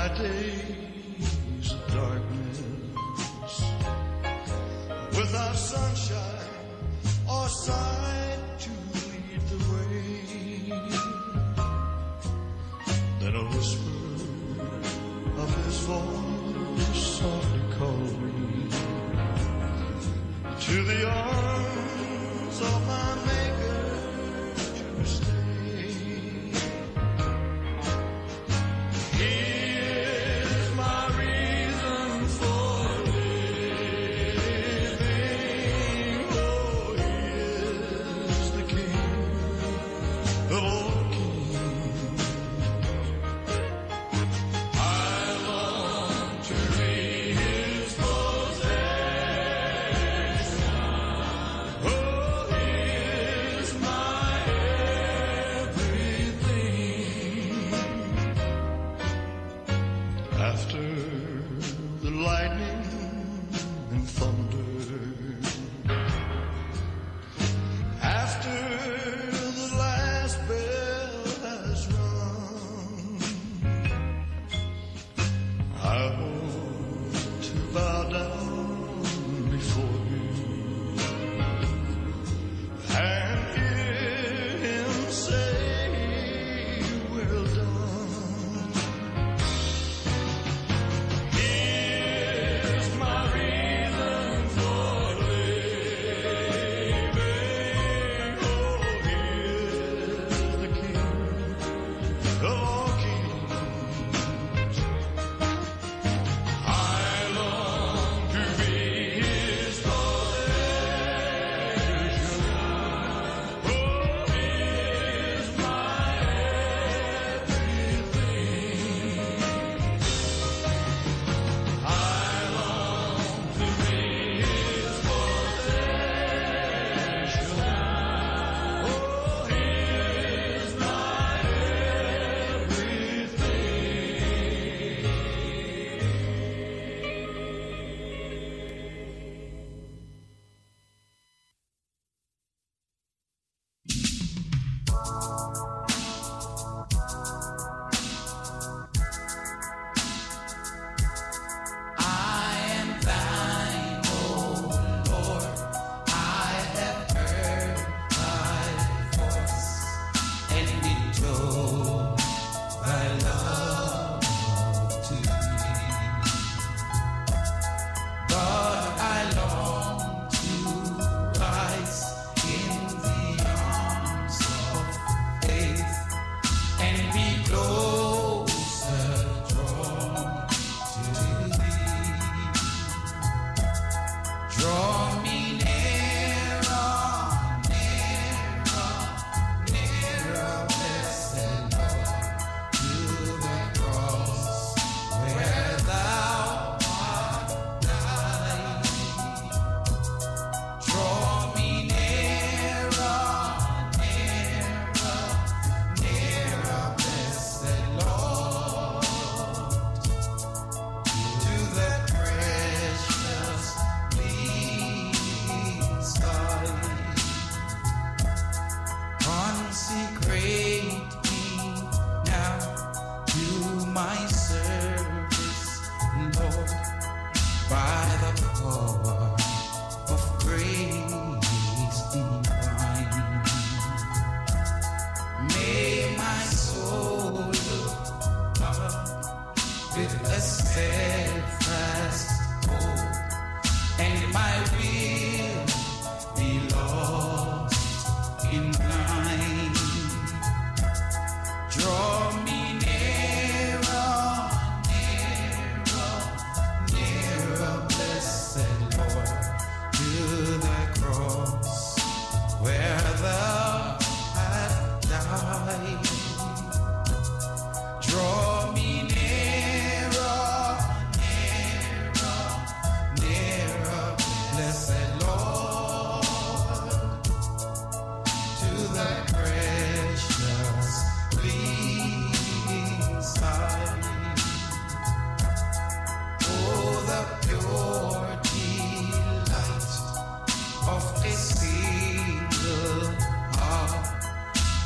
my days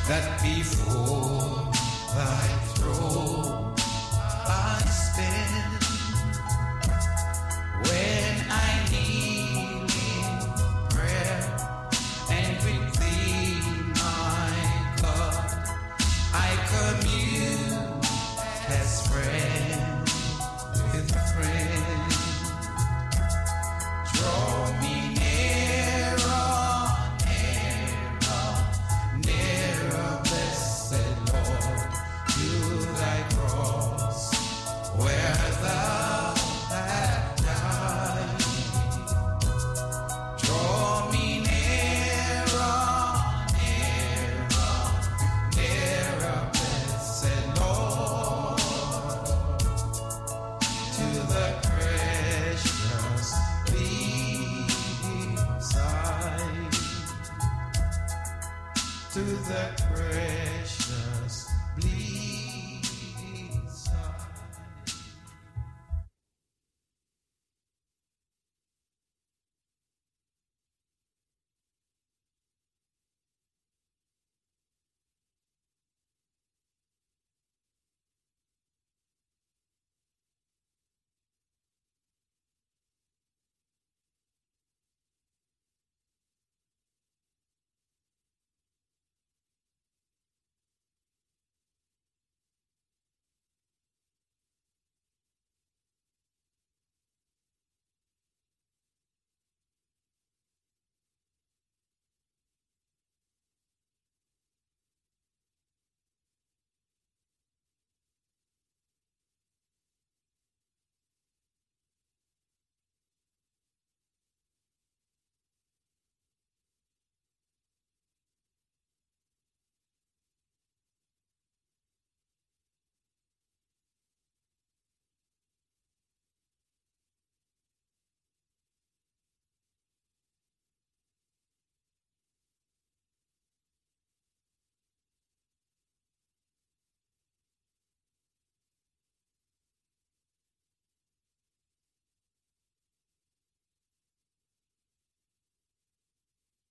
that before thy throne Commune to the bleeding